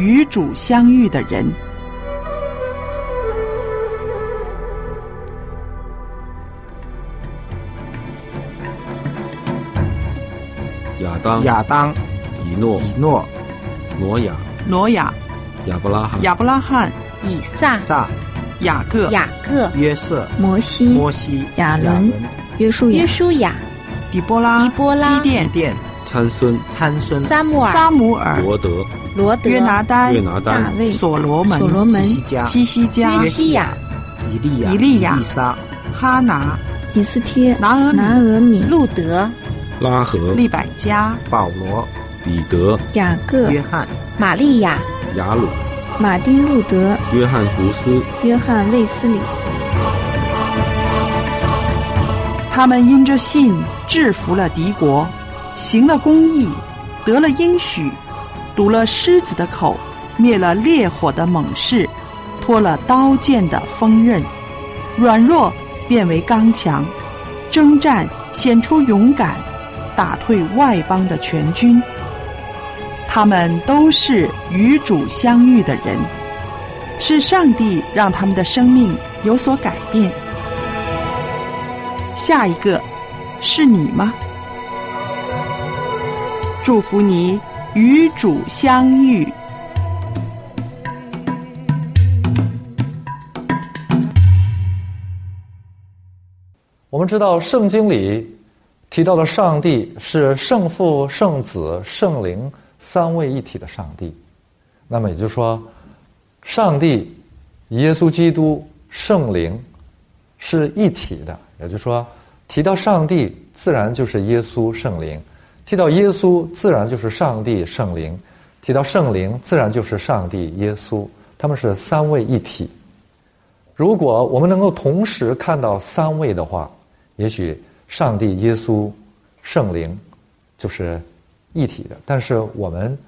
与主相遇的人。亚当、亚当、以诺、以诺、挪亚、挪亚、亚伯拉罕、亚伯拉罕、以撒、撒、雅各、雅各、约瑟、摩西、摩西、亚伦、约书亚约、书亚、底波拉、底波拉基甸、殿、参孙、参孙、撒母耳、撒母耳、伯德、罗德、约拿丹、约拿丹大、卫、所罗门、所罗门西西加、西西加、约西亚、以利亚、以利亚以撒、哈拿、以斯帖、拿俄米拿俄米、路德、拉合、利百加、保罗、彼得、雅各、约翰、玛利亚、雅鲁、马丁路德、约翰胡斯、约翰卫斯理。他们因着信制服了敌国，行了公义，得了应许，堵了狮子的口，灭了烈火的猛士，脱了刀剑的锋刃，软弱变为刚强，征战显出勇敢，打退外邦的全军。他们都是与主相遇的人，是上帝让他们的生命有所改变。下一个是你吗？祝福你与主相遇。我们知道圣经里提到的上帝是圣父、圣子、圣灵三位一体的上帝。那么也就是说，上帝、耶稣基督、圣灵是一体的。也就是说，提到上帝，自然就是耶稣、圣灵；提到耶稣，自然就是上帝、圣灵；提到圣灵，自然就是上帝、耶稣。他们是三位一体。如果我们能够同时看到三位的话，也许上帝、耶稣、圣灵就是一体的。但是我们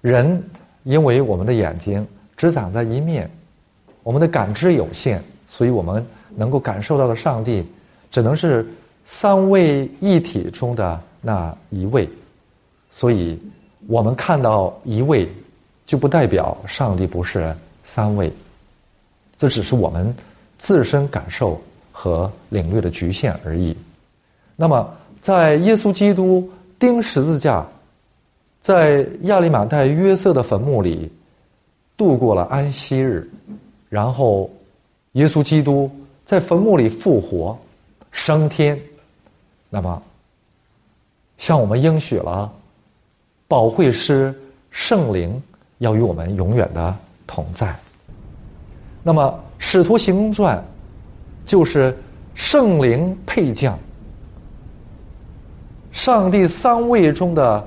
人因为我们的眼睛只长在一面，我们的感知有限，所以我们能够感受到的上帝只能是三位一体中的那一位。所以我们看到一位，就不代表上帝不是三位。这只是我们自身感受和领略的局限而已。那么，在耶稣基督钉十字架，在亚利马太约瑟的坟墓里度过了安息日，然后耶稣基督在坟墓里复活升天，那么向我们应许了保惠师圣灵要与我们永远的同在。那么，《使徒行传》就是圣灵配将，上帝三位中的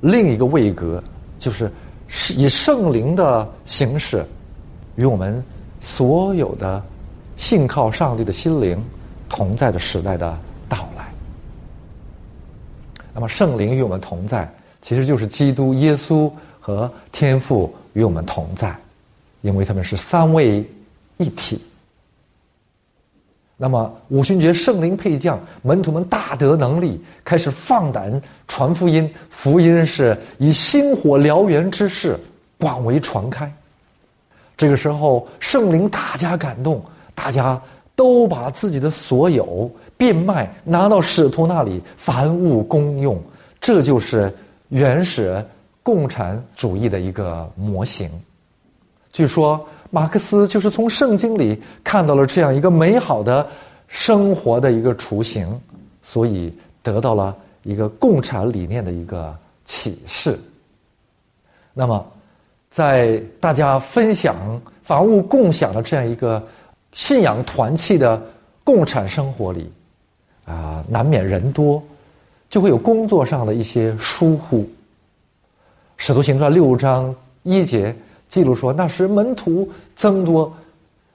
另一个位格，就是以圣灵的形式与我们所有的信靠上帝的心灵同在的时代的。那么，圣灵与我们同在，其实就是基督耶稣和天父与我们同在。因为他们是三位一体。那么五旬节圣灵配将，门徒们大得能力，开始放胆传福音。福音是以星火燎原之势广为传开。这个时候，圣灵大加感动，大家都把自己的所有变卖，拿到使徒那里，凡物公用。这就是原始共产主义的一个模型。据说马克思就是从圣经里看到了这样一个美好的生活的一个雏形，所以得到了一个共产理念的一个启示。那么，在大家分享、房屋共享的这样一个信仰团契的共产生活里，啊，难免人多，就会有工作上的一些疏忽。使徒行传六章一节。记录说，那时门徒增多，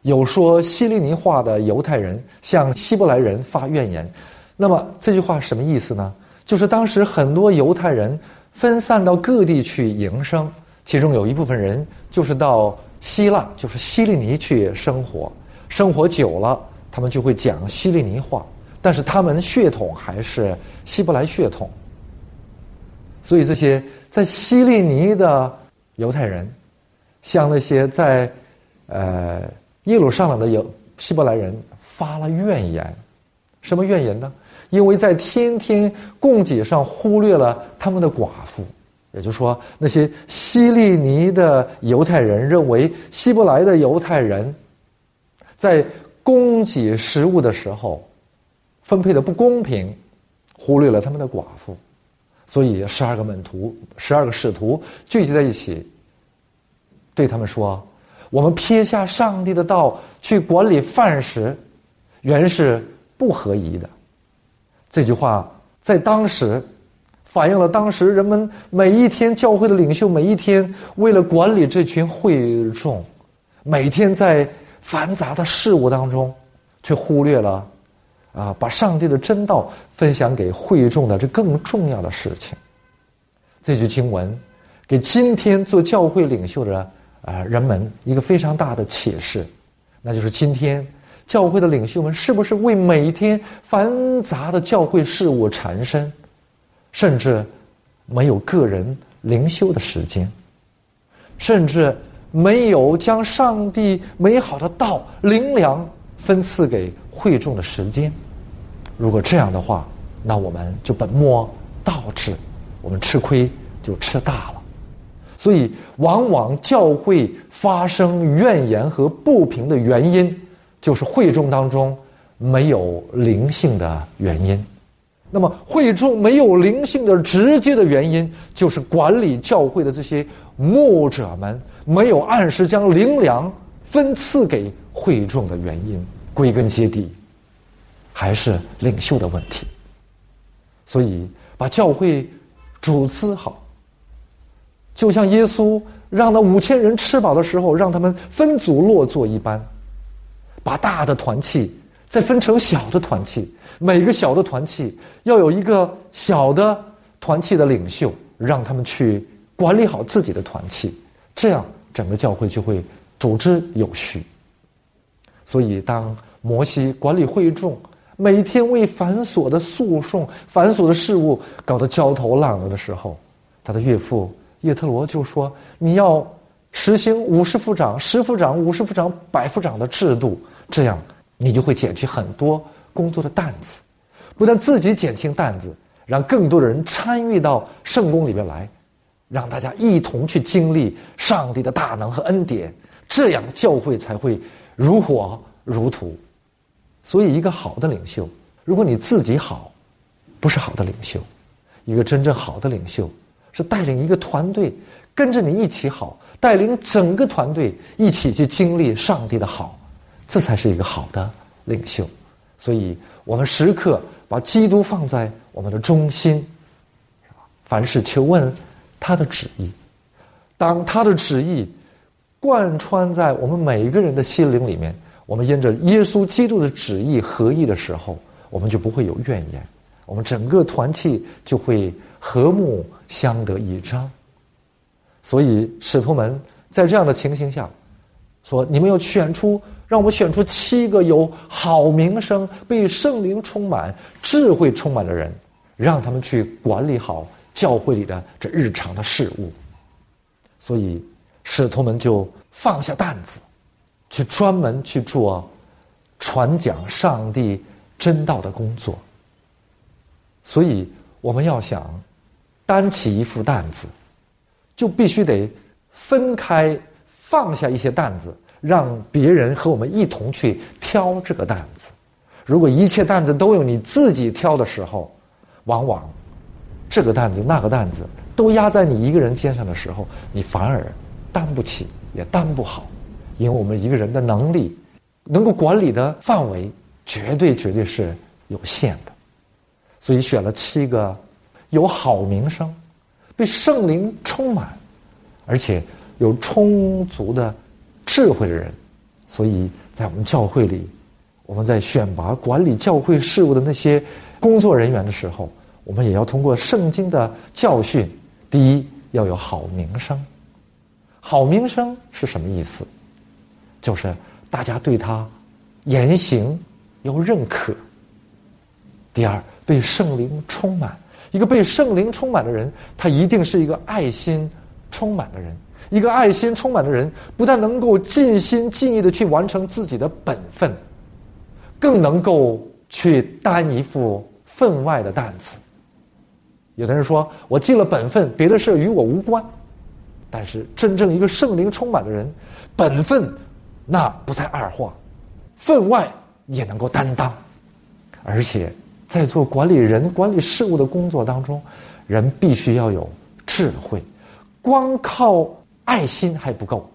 有说希利尼话的犹太人向希伯来人发怨言。那么这句话什么意思呢？就是当时很多犹太人分散到各地去营生，其中有一部分人就是到希腊，就是希利尼去生活。生活久了，他们就会讲希利尼话，但是他们血统还是希伯来血统。所以这些在希利尼的。犹太人向那些在呃耶路撒冷的犹希伯来人发了怨言。什么怨言呢？因为在天天供给上忽略了他们的寡妇，也就是说，那些希利尼的犹太人认为希伯来的犹太人在供给食物的时候分配的不公平，忽略了他们的寡妇，所以十二个门徒、十二个使徒聚集在一起，对他们说：“我们撇下上帝的道去管理饭食，原是。”不合宜的，这句话在当时反映了当时人们每一天教会的领袖每一天为了管理这群会众，每天在繁杂的事物当中，却忽略了啊，把上帝的真道分享给会众的这更重要的事情。这句经文给今天做教会领袖的啊人们一个非常大的启示，那就是今天。教会的领袖们是不是为每天繁杂的教会事务缠身，甚至没有个人灵修的时间，甚至没有将上帝美好的道灵粮分赐给会众的时间？如果这样的话，那我们就本末倒置，我们吃亏就吃大了。所以，往往教会发生怨言和不平的原因。就是会众当中没有灵性的原因，那么会众没有灵性的直接的原因，就是管理教会的这些牧者们没有按时将灵粮分赐给会众的原因。归根结底，还是领袖的问题。所以，把教会组织好，就像耶稣让那五千人吃饱的时候，让他们分组落座一般。把大的团契再分成小的团契，每个小的团契要有一个小的团契的领袖，让他们去管理好自己的团契，这样整个教会就会组织有序。所以，当摩西管理会众，每天为繁琐的诉讼、繁琐的事物搞得焦头烂额的时候，他的岳父叶特罗就说：“你要实行五十副长、十副长、五十副长、百副长的制度。”这样，你就会减去很多工作的担子，不但自己减轻担子，让更多的人参与到圣宫里面来，让大家一同去经历上帝的大能和恩典，这样教会才会如火如荼。所以，一个好的领袖，如果你自己好，不是好的领袖；一个真正好的领袖，是带领一个团队跟着你一起好，带领整个团队一起去经历上帝的好。这才是一个好的领袖，所以我们时刻把基督放在我们的中心，凡事求问他的旨意，当他的旨意贯穿在我们每一个人的心灵里面，我们因着耶稣基督的旨意合一的时候，我们就不会有怨言，我们整个团契就会和睦相得益彰。所以使徒们在这样的情形下说：“你们要选出。”让我们选出七个有好名声、被圣灵充满、智慧充满的人，让他们去管理好教会里的这日常的事务。所以，使徒们就放下担子，去专门去做传讲上帝真道的工作。所以，我们要想担起一副担子，就必须得分开放下一些担子。让别人和我们一同去挑这个担子。如果一切担子都由你自己挑的时候，往往这个担子那个担子都压在你一个人肩上的时候，你反而担不起，也担不好。因为我们一个人的能力，能够管理的范围，绝对绝对是有限的。所以选了七个有好名声、被圣灵充满，而且有充足的。智慧的人，所以在我们教会里，我们在选拔管理教会事务的那些工作人员的时候，我们也要通过圣经的教训：第一，要有好名声。好名声是什么意思？就是大家对他言行要认可。第二，被圣灵充满。一个被圣灵充满的人，他一定是一个爱心充满的人。一个爱心充满的人，不但能够尽心尽意的去完成自己的本分，更能够去担一副分外的担子。有的人说：“我尽了本分，别的事与我无关。”但是，真正一个圣灵充满的人，本分那不在二话，分外也能够担当。而且，在做管理人、管理事务的工作当中，人必须要有智慧，光靠爱心还不够。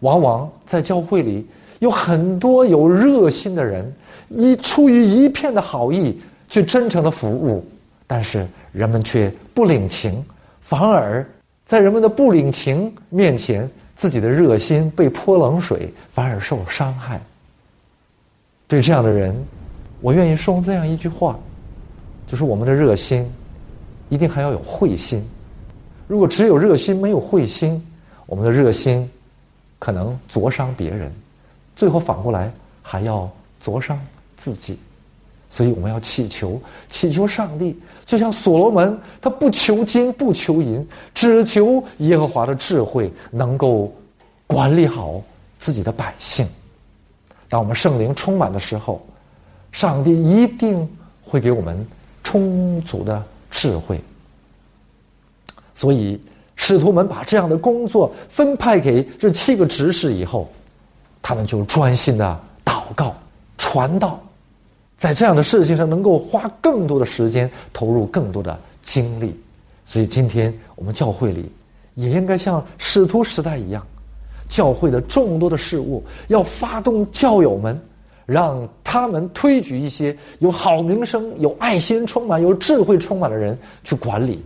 往往在教会里有很多有热心的人，一出于一片的好意去真诚的服务，但是。人们却不领情，反而在人们的不领情面前，自己的热心被泼冷水，反而受伤害。对这样的人，我愿意说这样一句话，就是我们的热心，一定还要有慧心。如果只有热心没有慧心，我们的热心可能灼伤别人，最后反过来还要灼伤自己。所以我们要祈求，祈求上帝，就像所罗门，他不求金不求银，只求耶和华的智慧，能够管理好自己的百姓。当我们圣灵充满的时候，上帝一定会给我们充足的智慧。所以使徒们把这样的工作分派给这七个执事以后，他们就专心的祷告、传道。在这样的事情上，能够花更多的时间，投入更多的精力，所以今天我们教会里也应该像使徒时代一样，教会的众多的事物要发动教友们，让他们推举一些有好名声、有爱心、充满有智慧、充满的人去管理，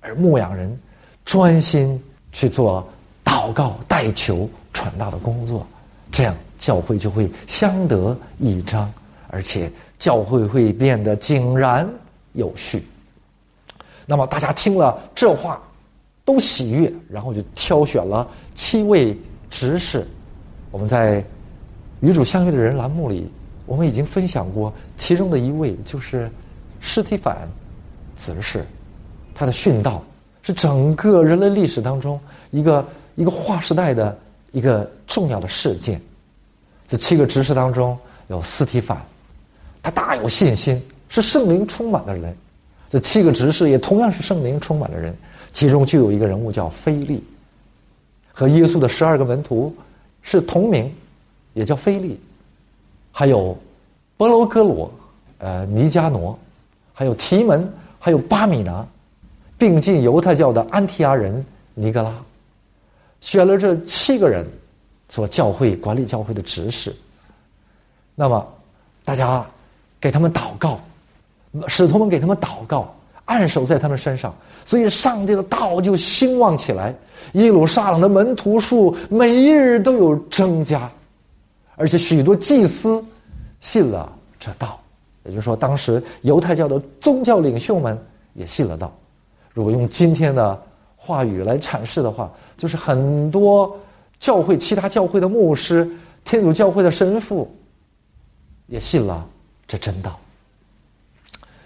而牧养人专心去做祷告、代求、传道的工作，这样教会就会相得益彰，而且。教会会变得井然有序。那么大家听了这话，都喜悦，然后就挑选了七位执事。我们在与主相遇的人栏目里，我们已经分享过其中的一位，就是施提反执事。他的殉道是整个人类历史当中一个一个划时代的一个重要的事件。这七个执事当中有斯提反。他大有信心，是圣灵充满的人。这七个执事也同样是圣灵充满的人，其中就有一个人物叫菲利，和耶稣的十二个门徒是同名，也叫菲利。还有伯罗哥罗、呃尼加挪，还有提门，还有巴米拿，并进犹太教的安提阿人尼格拉，选了这七个人做教会管理教会的执事。那么大家。给他们祷告，使徒们给他们祷告，按手在他们身上，所以上帝的道就兴旺起来。耶路撒冷的门徒数每一日都有增加，而且许多祭司信了这道。也就是说，当时犹太教的宗教领袖们也信了道。如果用今天的话语来阐释的话，就是很多教会、其他教会的牧师、天主教会的神父也信了。这真道。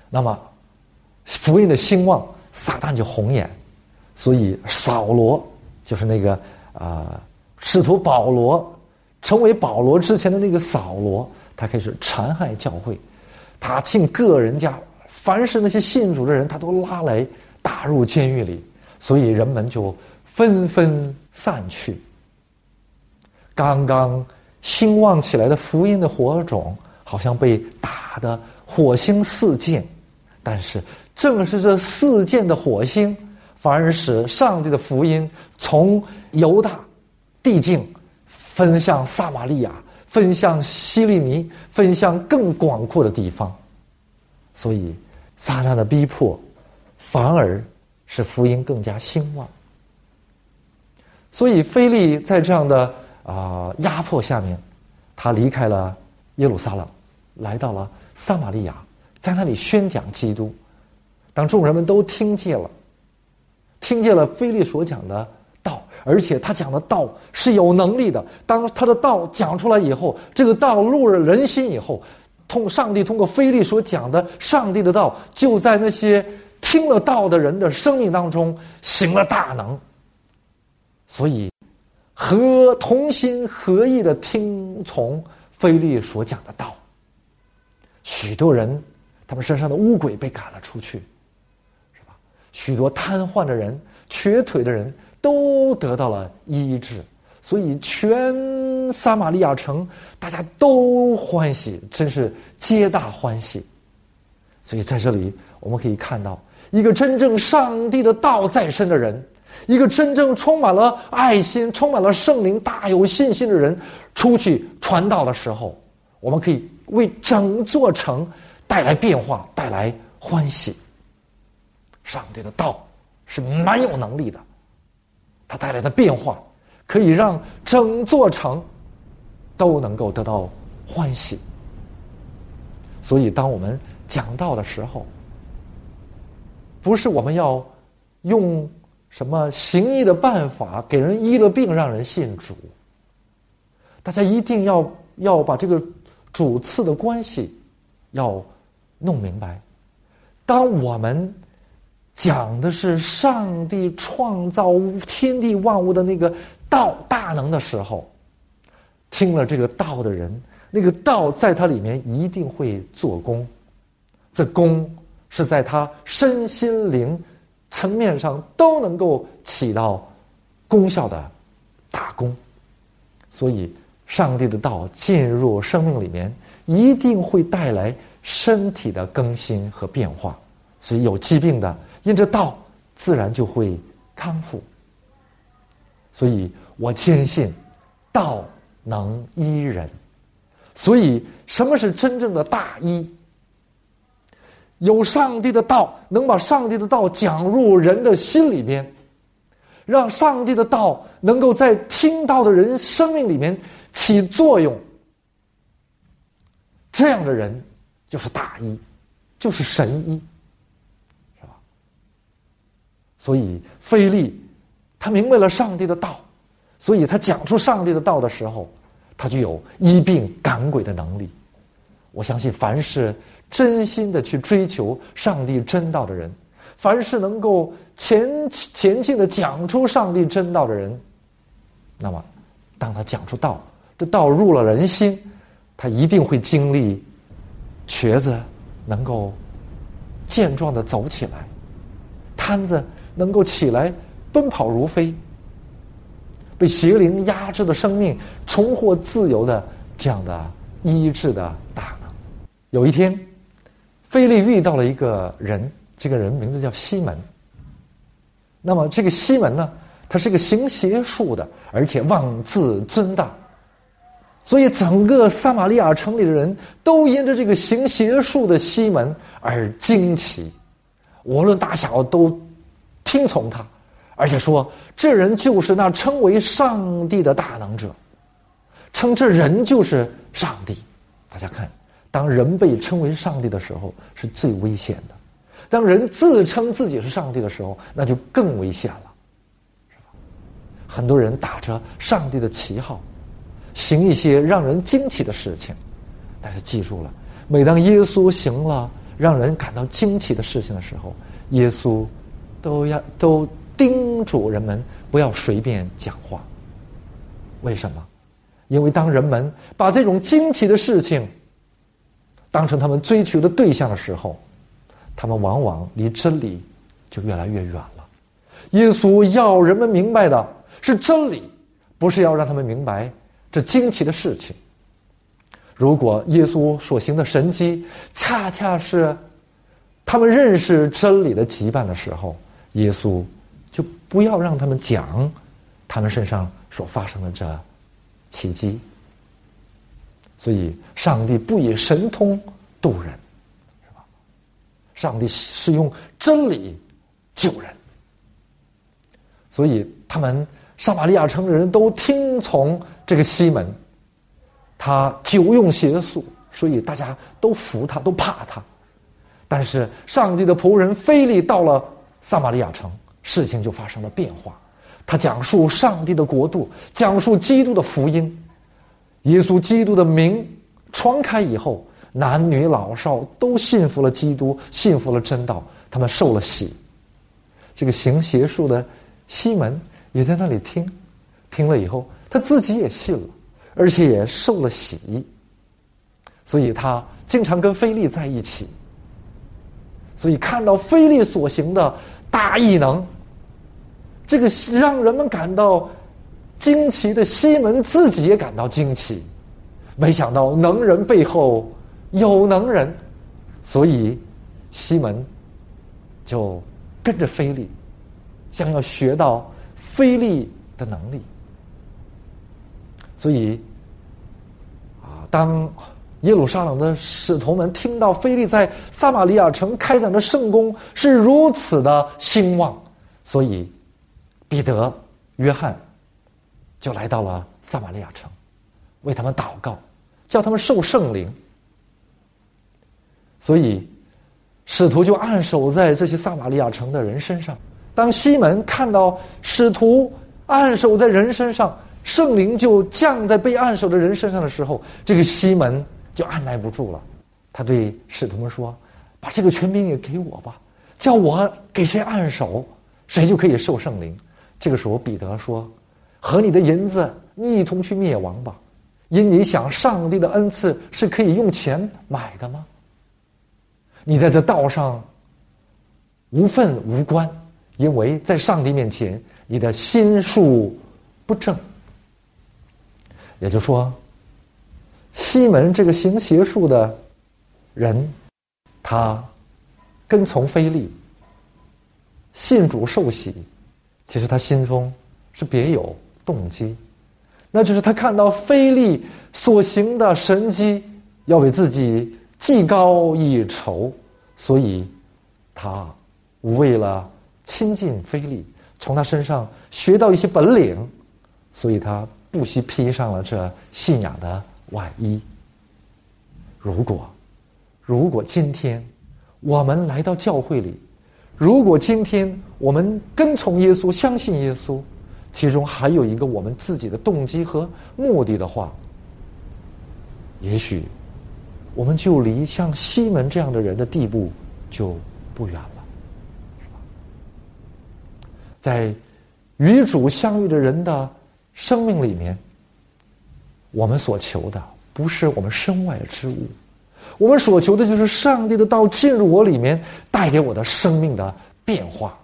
那么，福音的兴旺，撒旦就红眼，所以扫罗就是那个啊，使徒保罗成为保罗之前的那个扫罗，他开始残害教会，他进个人家，凡是那些信主的人，他都拉来打入监狱里，所以人们就纷纷散去。刚刚兴旺起来的福音的火种。好像被打的火星四溅，但是正是这四溅的火星，反而使上帝的福音从犹大地境分向撒玛利亚，分向希利尼，分向更广阔的地方。所以，撒旦的逼迫，反而使福音更加兴旺。所以，菲利在这样的啊压迫下面，他离开了耶路撒冷。来到了撒玛利亚，在那里宣讲基督。当众人们都听见了，听见了菲利所讲的道，而且他讲的道是有能力的。当他的道讲出来以后，这个道入了人心以后，通上帝通过菲利所讲的上帝的道，就在那些听了道的人的生命当中行了大能。所以和同心合意的听从菲利所讲的道。许多人，他们身上的污鬼被赶了出去，是吧？许多瘫痪的人、瘸腿的人都得到了医治，所以全撒玛利亚城大家都欢喜，真是皆大欢喜。所以在这里我们可以看到，一个真正上帝的道在身的人，一个真正充满了爱心、充满了圣灵、大有信心的人，出去传道的时候，我们可以为整座城带来变化、带来欢喜。上帝的道是蛮有能力的，它带来的变化可以让整座城都能够得到欢喜。所以，当我们讲道的时候，不是我们要用什么行医的办法给人医了病让人信主。大家一定要要把这个主次的关系要弄明白。当我们讲的是上帝创造天地万物的那个道大能的时候，听了这个道的人，那个道在它里面一定会做工。这功是在他身心灵层面上都能够起到功效的大功，所以上帝的道进入生命里面，一定会带来身体的更新和变化。所以有疾病的，因着道自然就会康复。所以我坚信道能医人。所以什么是真正的大医？有上帝的道，能把上帝的道讲入人的心里面，让上帝的道能够在听到的人生命里面起作用。这样的人就是大医，就是神医，是吧？所以菲利他明白了上帝的道，所以他讲出上帝的道的时候，他就有医病赶鬼的能力。我相信，凡是。真心的去追求上帝真道的人，凡是能够前前进的讲出上帝真道的人，那么，当他讲出道，这道入了人心，他一定会经历瘸子能够健壮的走起来，瘫子能够起来奔跑如飞，被邪灵压制的生命重获自由的这样的医治的大能。有一天。菲利遇到了一个人，这个人名字叫西门。那么这个西门呢，他是个行邪术的，而且妄自尊大，所以整个撒玛利亚城里的人都因着这个行邪术的西门而惊奇，无论大小都听从他，而且说这人就是那称为上帝的大能者，称这人就是上帝。大家看。当人被称为上帝的时候，是最危险的；当人自称自己是上帝的时候，那就更危险了，是吧？很多人打着上帝的旗号，行一些让人惊奇的事情，但是记住了，每当耶稣行了让人感到惊奇的事情的时候，耶稣都要都叮嘱人们不要随便讲话。为什么？因为当人们把这种惊奇的事情，当成他们追求的对象的时候，他们往往离真理就越来越远了。耶稣要人们明白的是真理，不是要让他们明白这惊奇的事情。如果耶稣所行的神迹恰恰是他们认识真理的羁绊的时候，耶稣就不要让他们讲他们身上所发生的这奇迹。所以，上帝不以神通渡人，是吧？上帝是用真理救人。所以，他们撒玛利亚城的人都听从这个西门，他久用邪术，所以大家都服他，都怕他。但是，上帝的仆人菲利到了撒玛利亚城，事情就发生了变化。他讲述上帝的国度，讲述基督的福音。耶稣基督的名传开以后，男女老少都信服了基督，信服了真道，他们受了洗。这个行邪术的西门也在那里听。听了以后，他自己也信了，而且也受了洗，所以他经常跟菲利在一起。所以看到菲利所行的大异能，这个让人们感到惊奇的西门自己也感到惊奇。没想到能人背后有能人，所以西门就跟着菲利，想要学到菲利的能力。所以啊，当。耶路撒冷的使徒们听到菲利在撒玛利亚城开展的圣功是如此的兴旺，所以彼得、约翰就来到了撒玛利亚城，为他们祷告，叫他们受圣灵。所以使徒就按守在这些撒玛利亚城的人身上。当西门看到使徒按守在人身上，圣灵就降在被按手的人身上的时候，这个西门。就按耐不住了，他对使徒们说：“把这个权柄也给我吧，叫我给谁按手，谁就可以受圣灵。”这个时候，彼得说：“和你的银子，一同去灭亡吧，因你想上帝的恩赐是可以用钱买的吗？你在这道上无份无关，因为在上帝面前，你的心术不正。”也就是说。西门这个行邪术的人，他跟从非利，信主受洗，其实他心中是别有动机，那就是他看到非利所行的神迹，要为自己技高一筹，所以他为了亲近菲利，从他身上学到一些本领，所以他不惜披上了这信仰的。外衣，如果，如果今天我们来到教会里，如果今天我们跟从耶稣、相信耶稣，其中还有一个我们自己的动机和目的的话，也许我们就离像西门这样的人的地步就不远了，在与主相遇的人的生命里面。我们所求的不是我们身外之物，我们所求的就是上帝的道进入我里面，带给我的生命的变化。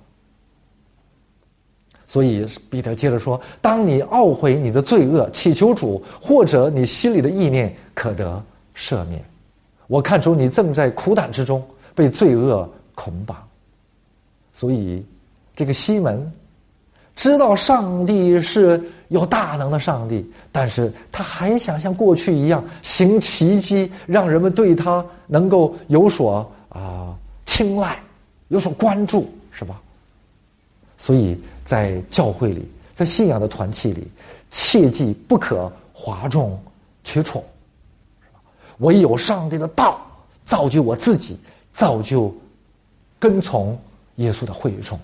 所以彼得接着说：“当你懊悔你的罪恶，祈求主，或者你心里的意念可得赦免。我看出你正在苦胆之中，被罪恶捆绑。所以，这个西门。”知道上帝是有大能的上帝，但是他还想像过去一样行奇迹，让人们对他能够有所啊青睐，有所关注，是吧？所以在教会里，在信仰的团契里，切记不可哗众取宠，唯有上帝的道造就我自己，造就跟从耶稣的会众，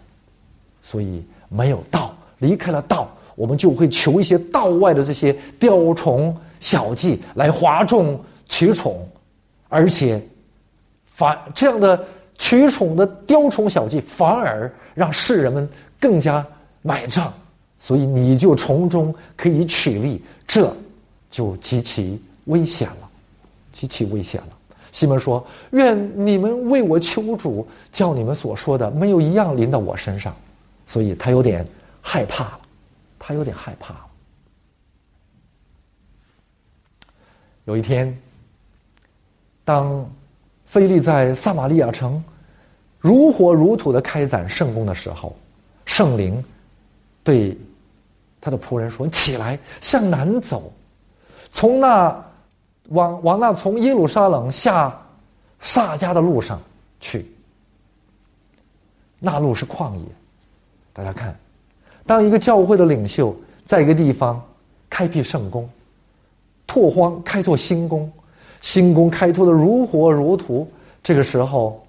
所以。没有道，离开了道，我们就会求一些道外的这些雕虫小技来哗众取宠，而且反这样的取宠的雕虫小技，反而让世人们更加买账，所以你就从中可以取利，这就极其危险了，极其危险了。西门说：“愿你们为我求主，叫你们所说的没有一样临到我身上。”所以他有点害怕了，他有点害怕。有一天，当菲利在撒玛利亚城如火如荼的开展圣功的时候，圣灵对他的仆人说：“起来，向南走，从那往往那从耶路撒冷下撒迦的路上去。那路是旷野。”大家看，当一个教会的领袖在一个地方开辟圣功、拓荒、开拓新宫，新宫开拓的如火如荼，这个时候，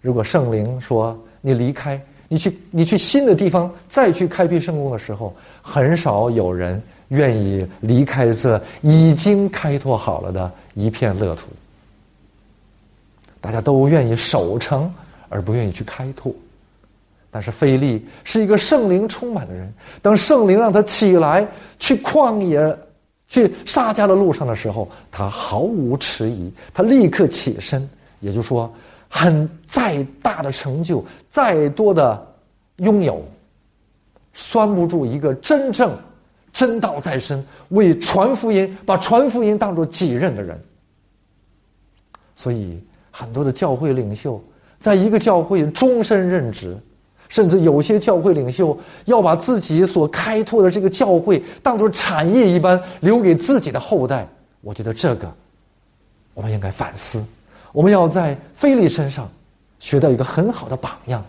如果圣灵说你离开，你去你去新的地方再去开辟圣功的时候，很少有人愿意离开这已经开拓好了的一片乐土。大家都愿意守城，而不愿意去开拓。但是菲利是一个圣灵充满的人。当圣灵让他起来去旷野、去撒家的路上的时候，他毫无迟疑，他立刻起身。也就是说，很再大的成就，再多的拥有，拴不住一个真正真道在身、为传福音、把传福音当作己任的人。所以，很多的教会领袖在一个教会终身任职，甚至有些教会领袖要把自己所开拓的这个教会当作产业一般留给自己的后代。我觉得这个，我们应该反思。我们要在菲利身上学到一个很好的榜样，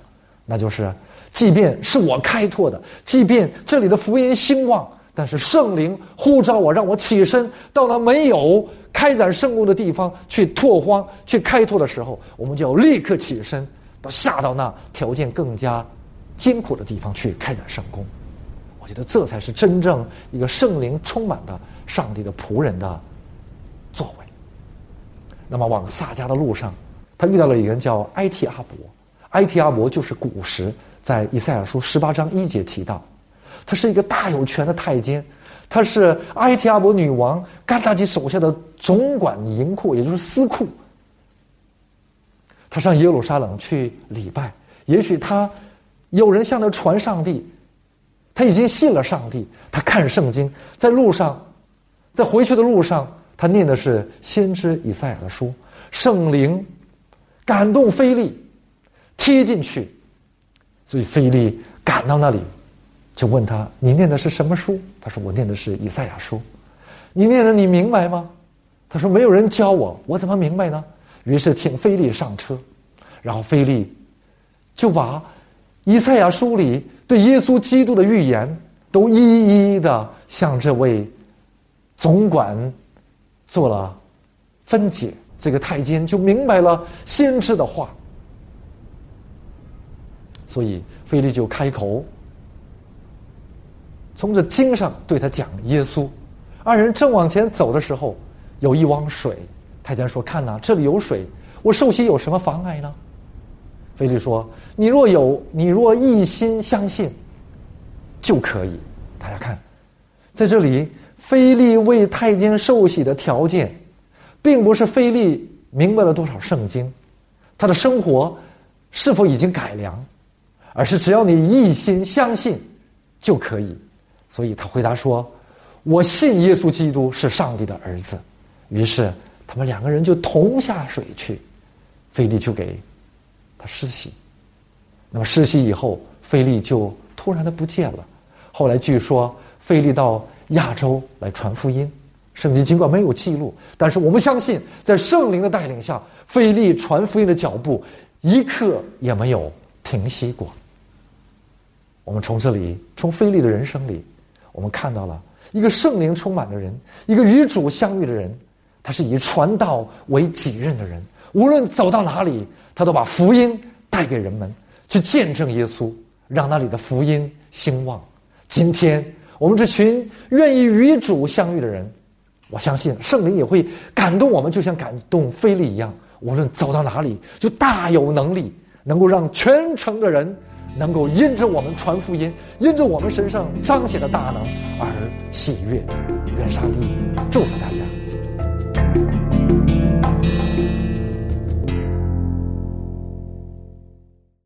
那就是，即便是我开拓的，即便这里的福音兴旺，但是圣灵呼召我，让我起身到那没有。开展圣功的地方去拓荒、去开拓的时候，我们就要立刻起身，到下到那条件更加艰苦的地方去开展圣功。我觉得这才是真正一个圣灵充满的上帝的仆人的作为。那么往撒迦的路上，他遇到了一个人叫埃提阿伯。埃提阿伯就是古时在以赛亚书十八章一节提到，他是一个大有权的太监。他是埃提阿伯女王甘达吉手下的总管银库，也就是司库。他上耶路撒冷去礼拜，也许他有人向他传上帝，他已经信了上帝。他看圣经，在路上，在回去的路上，他念的是先知以赛亚的书。圣灵感动菲利，贴进去，所以菲利赶到那里。就问他：“你念的是什么书？”他说：“我念的是以赛亚书。”你念的你明白吗？他说：“没有人教我，我怎么明白呢？”于是请菲利上车，然后菲利就把以赛亚书里对耶稣基督的预言都一一的向这位总管做了分解。这个太监就明白了先知的话，所以菲利就开口。从这经上对他讲耶稣，二人正往前走的时候，有一汪水。太监说：“看呐，这里有水，我受洗有什么妨碍呢？”菲利说：“你若有，你若一心相信，就可以。”大家看，在这里，菲利为太监受洗的条件，并不是菲利明白了多少圣经，他的生活是否已经改良，而是只要你一心相信，就可以。所以他回答说：“我信耶稣基督是上帝的儿子。”于是他们两个人就同下水去，菲利就给他施洗。那么施洗以后，菲利就突然的不见了。后来据说菲利到亚洲来传福音，圣经尽管没有记录，但是我们相信，在圣灵的带领下，菲利传福音的脚步一刻也没有停息过。我们从这里，从菲利的人生里。我们看到了一个圣灵充满的人，一个与主相遇的人，他是以传道为己任的人。无论走到哪里，他都把福音带给人们，去见证耶稣，让那里的福音兴旺。今天我们这群愿意与主相遇的人，我相信圣灵也会感动我们，就像感动菲利一样。无论走到哪里，就大有能力，能够让全城的人。能够因着我们传福音，因着我们身上彰显的大能而喜悦，愿上帝祝福大家。